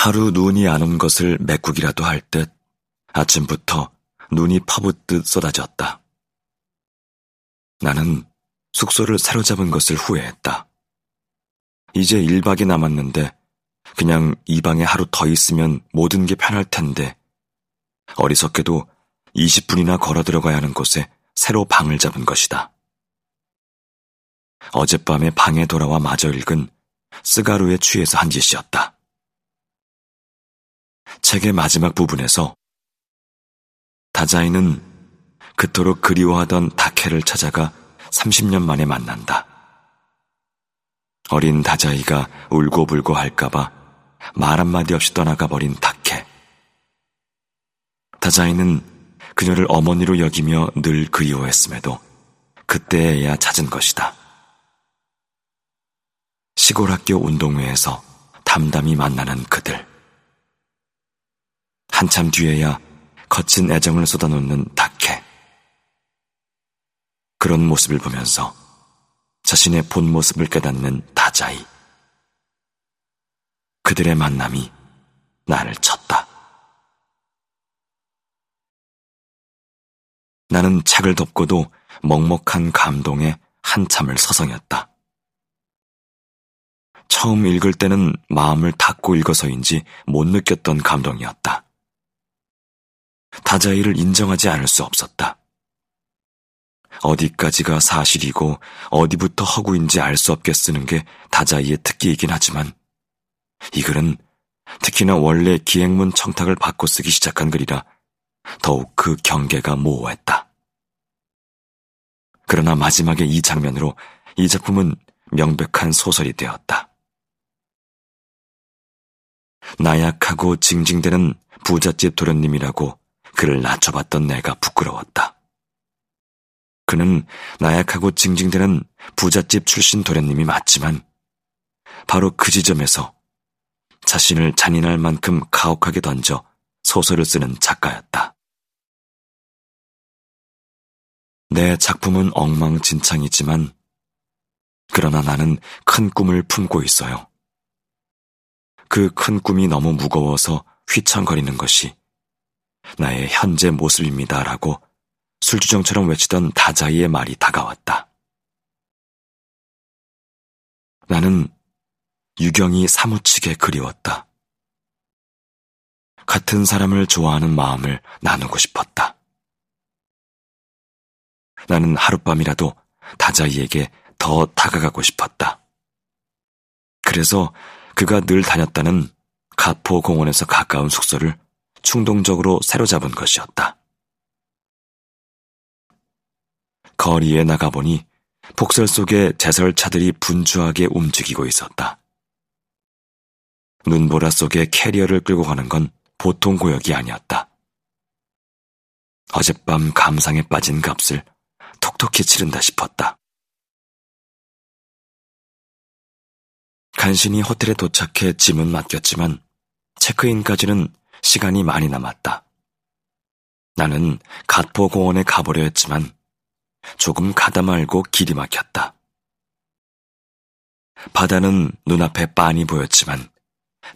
하루 눈이 안 온 것을 메꾸기라도 할 듯 아침부터 눈이 퍼붓듯 쏟아졌다. 나는 숙소를 사로잡은 것을 후회했다. 이제 1박이 남았는데 그냥 이 방에 하루 더 있으면 모든 게 편할 텐데 어리석게도 20분이나 걸어 들어가야 하는 곳에 새로 방을 잡은 것이다. 어젯밤에 방에 돌아와 마저 읽은 스가루에 취해서 한 짓이었다. 책의 마지막 부분에서 다자이는 그토록 그리워하던 다케를 찾아가 30년 만에 만난다. 어린 다자이가 울고불고 할까봐 말 한마디 없이 떠나가 버린 다케. 다자이는 그녀를 어머니로 여기며 늘 그리워했음에도 그때에야 찾은 것이다. 시골 학교 운동회에서 담담히 만나는 그들. 한참 뒤에야 거친 애정을 쏟아놓는 다케. 그런 모습을 보면서 자신의 본 모습을 깨닫는 다자이. 그들의 만남이 나를 쳤다. 나는 책을 덮고도 먹먹한 감동에 한참을 서성였다. 처음 읽을 때는 마음을 닫고 읽어서인지 못 느꼈던 감동이었다. 다자이를 인정하지 않을 수 없었다. 어디까지가 사실이고 어디부터 허구인지 알 수 없게 쓰는 게 다자이의 특기이긴 하지만 이 글은 특히나 원래 기행문 청탁을 바꿔 쓰기 시작한 글이라 더욱 그 경계가 모호했다. 그러나 마지막에 이 장면으로 이 작품은 명백한 소설이 되었다. 나약하고 징징대는 부잣집 도련님이라고 그를 낮춰봤던 내가 부끄러웠다. 그는 나약하고 징징대는 부잣집 출신 도련님이 맞지만 바로 그 지점에서 자신을 잔인할 만큼 가혹하게 던져 소설을 쓰는 작가였다. 내 작품은 엉망진창이지만 그러나 나는 큰 꿈을 품고 있어요. 그 큰 꿈이 너무 무거워서 휘청거리는 것이 나의 현재 모습입니다라고 술주정처럼 외치던 다자이의 말이 다가왔다. 나는 유경이 사무치게 그리웠다. 같은 사람을 좋아하는 마음을 나누고 싶었다. 나는 하룻밤이라도 다자이에게 더 다가가고 싶었다. 그래서 그가 늘 다녔다는 가포 공원에서 가까운 숙소를 충동적으로 새로 잡은 것이었다. 거리에 나가보니 폭설 속에 제설차들이 분주하게 움직이고 있었다. 눈보라 속에 캐리어를 끌고 가는 건 보통 고역이 아니었다. 어젯밤 감상에 빠진 값을 톡톡히 치른다 싶었다. 간신히 호텔에 도착해 짐은 맡겼지만 체크인까지는 시간이 많이 남았다. 나는 갓포공원에 가보려 했지만 조금 가다 말고 길이 막혔다. 바다는 눈앞에 빤히 보였지만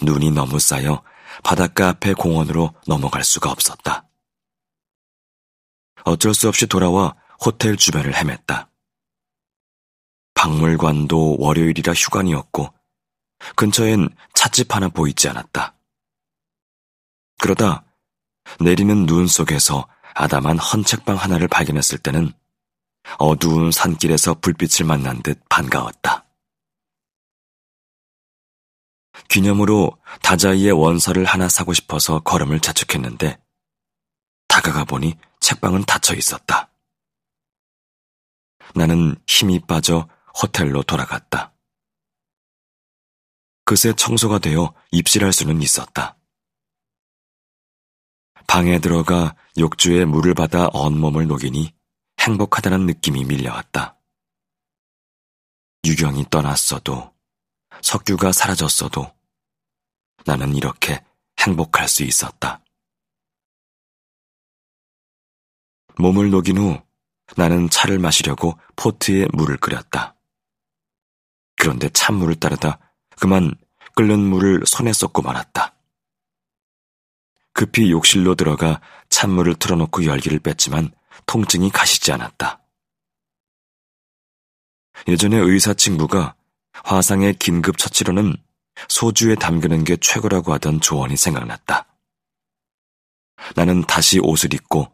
눈이 너무 쌓여 바닷가 앞에 공원으로 넘어갈 수가 없었다. 어쩔 수 없이 돌아와 호텔 주변을 헤맸다. 박물관도 월요일이라 휴관이었고 근처엔 찻집 하나 보이지 않았다. 그러다 내리는 눈 속에서 아담한 헌책방 하나를 발견했을 때는 어두운 산길에서 불빛을 만난 듯 반가웠다. 기념으로 다자이의 원서를 하나 사고 싶어서 걸음을 자축했는데 다가가 보니 책방은 닫혀 있었다. 나는 힘이 빠져 호텔로 돌아갔다. 그새 청소가 되어 입실할 수는 있었다. 방에 들어가 욕조에 물을 받아 온몸을 녹이니 행복하다는 느낌이 밀려왔다. 유경이 떠났어도 석규가 사라졌어도 나는 이렇게 행복할 수 있었다. 몸을 녹인 후 나는 차를 마시려고 포트에 물을 끓였다. 그런데 찬물을 따르다 그만 끓는 물을 손에 쏟고 말았다. 급히 욕실로 들어가 찬물을 틀어놓고 열기를 뺐지만 통증이 가시지 않았다. 예전에 의사 친구가 화상의 긴급 처치로는 소주에 담그는 게 최고라고 하던 조언이 생각났다. 나는 다시 옷을 입고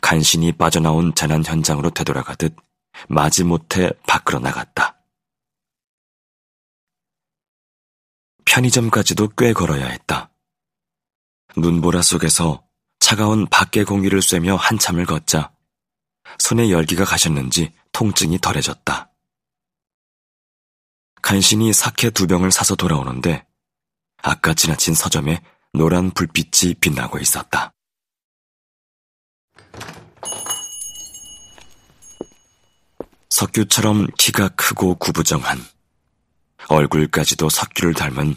간신히 빠져나온 재난 현장으로 되돌아가듯 마지못해 밖으로 나갔다. 편의점까지도 꽤 걸어야 했다. 눈보라 속에서 차가운 밖의 공기를 쐬며 한참을 걷자 손에 열기가 가셨는지 통증이 덜해졌다. 간신히 사케 두 병을 사서 돌아오는데 아까 지나친 서점에 노란 불빛이 빛나고 있었다. 석규처럼 키가 크고 구부정한 얼굴까지도 석규를 닮은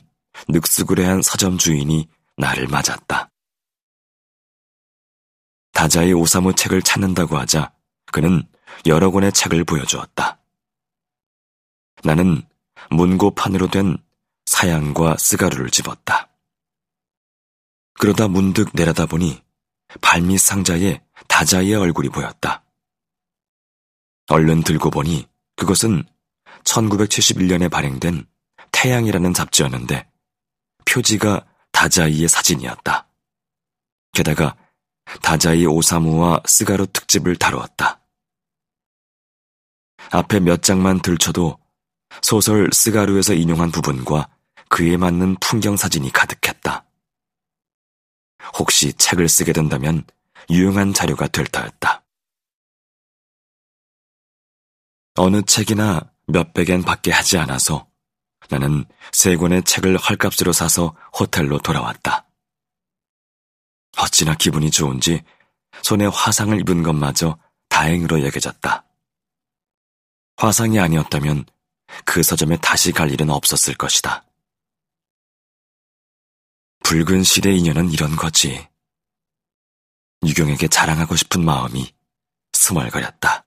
늑수그레한 서점 주인이 나를 맞았다. 다자의 오사무 책을 찾는다고 하자 그는 여러 권의 책을 보여주었다. 나는 문고판으로 된 사양과 스가루를 집었다. 그러다 문득 내려다보니 발밑 상자에 다자의 얼굴이 보였다. 얼른 들고 보니 그것은 1971년에 발행된 태양이라는 잡지였는데 표지가 다자이의 사진이었다. 게다가 다자이 오사무와 스가루 특집을 다루었다. 앞에 몇 장만 들춰도 소설 스가루에서 인용한 부분과 그에 맞는 풍경 사진이 가득했다. 혹시 책을 쓰게 된다면 유용한 자료가 될 터였다. 어느 책이나 몇백엔 밖에 하지 않아서 나는 세 권의 책을 헐값으로 사서 호텔로 돌아왔다. 어찌나 기분이 좋은지 손에 화상을 입은 것마저 다행으로 여겨졌다. 화상이 아니었다면 그 서점에 다시 갈 일은 없었을 것이다. 붉은 실의 인연은 이런 거지. 유경에게 자랑하고 싶은 마음이 스멀거렸다.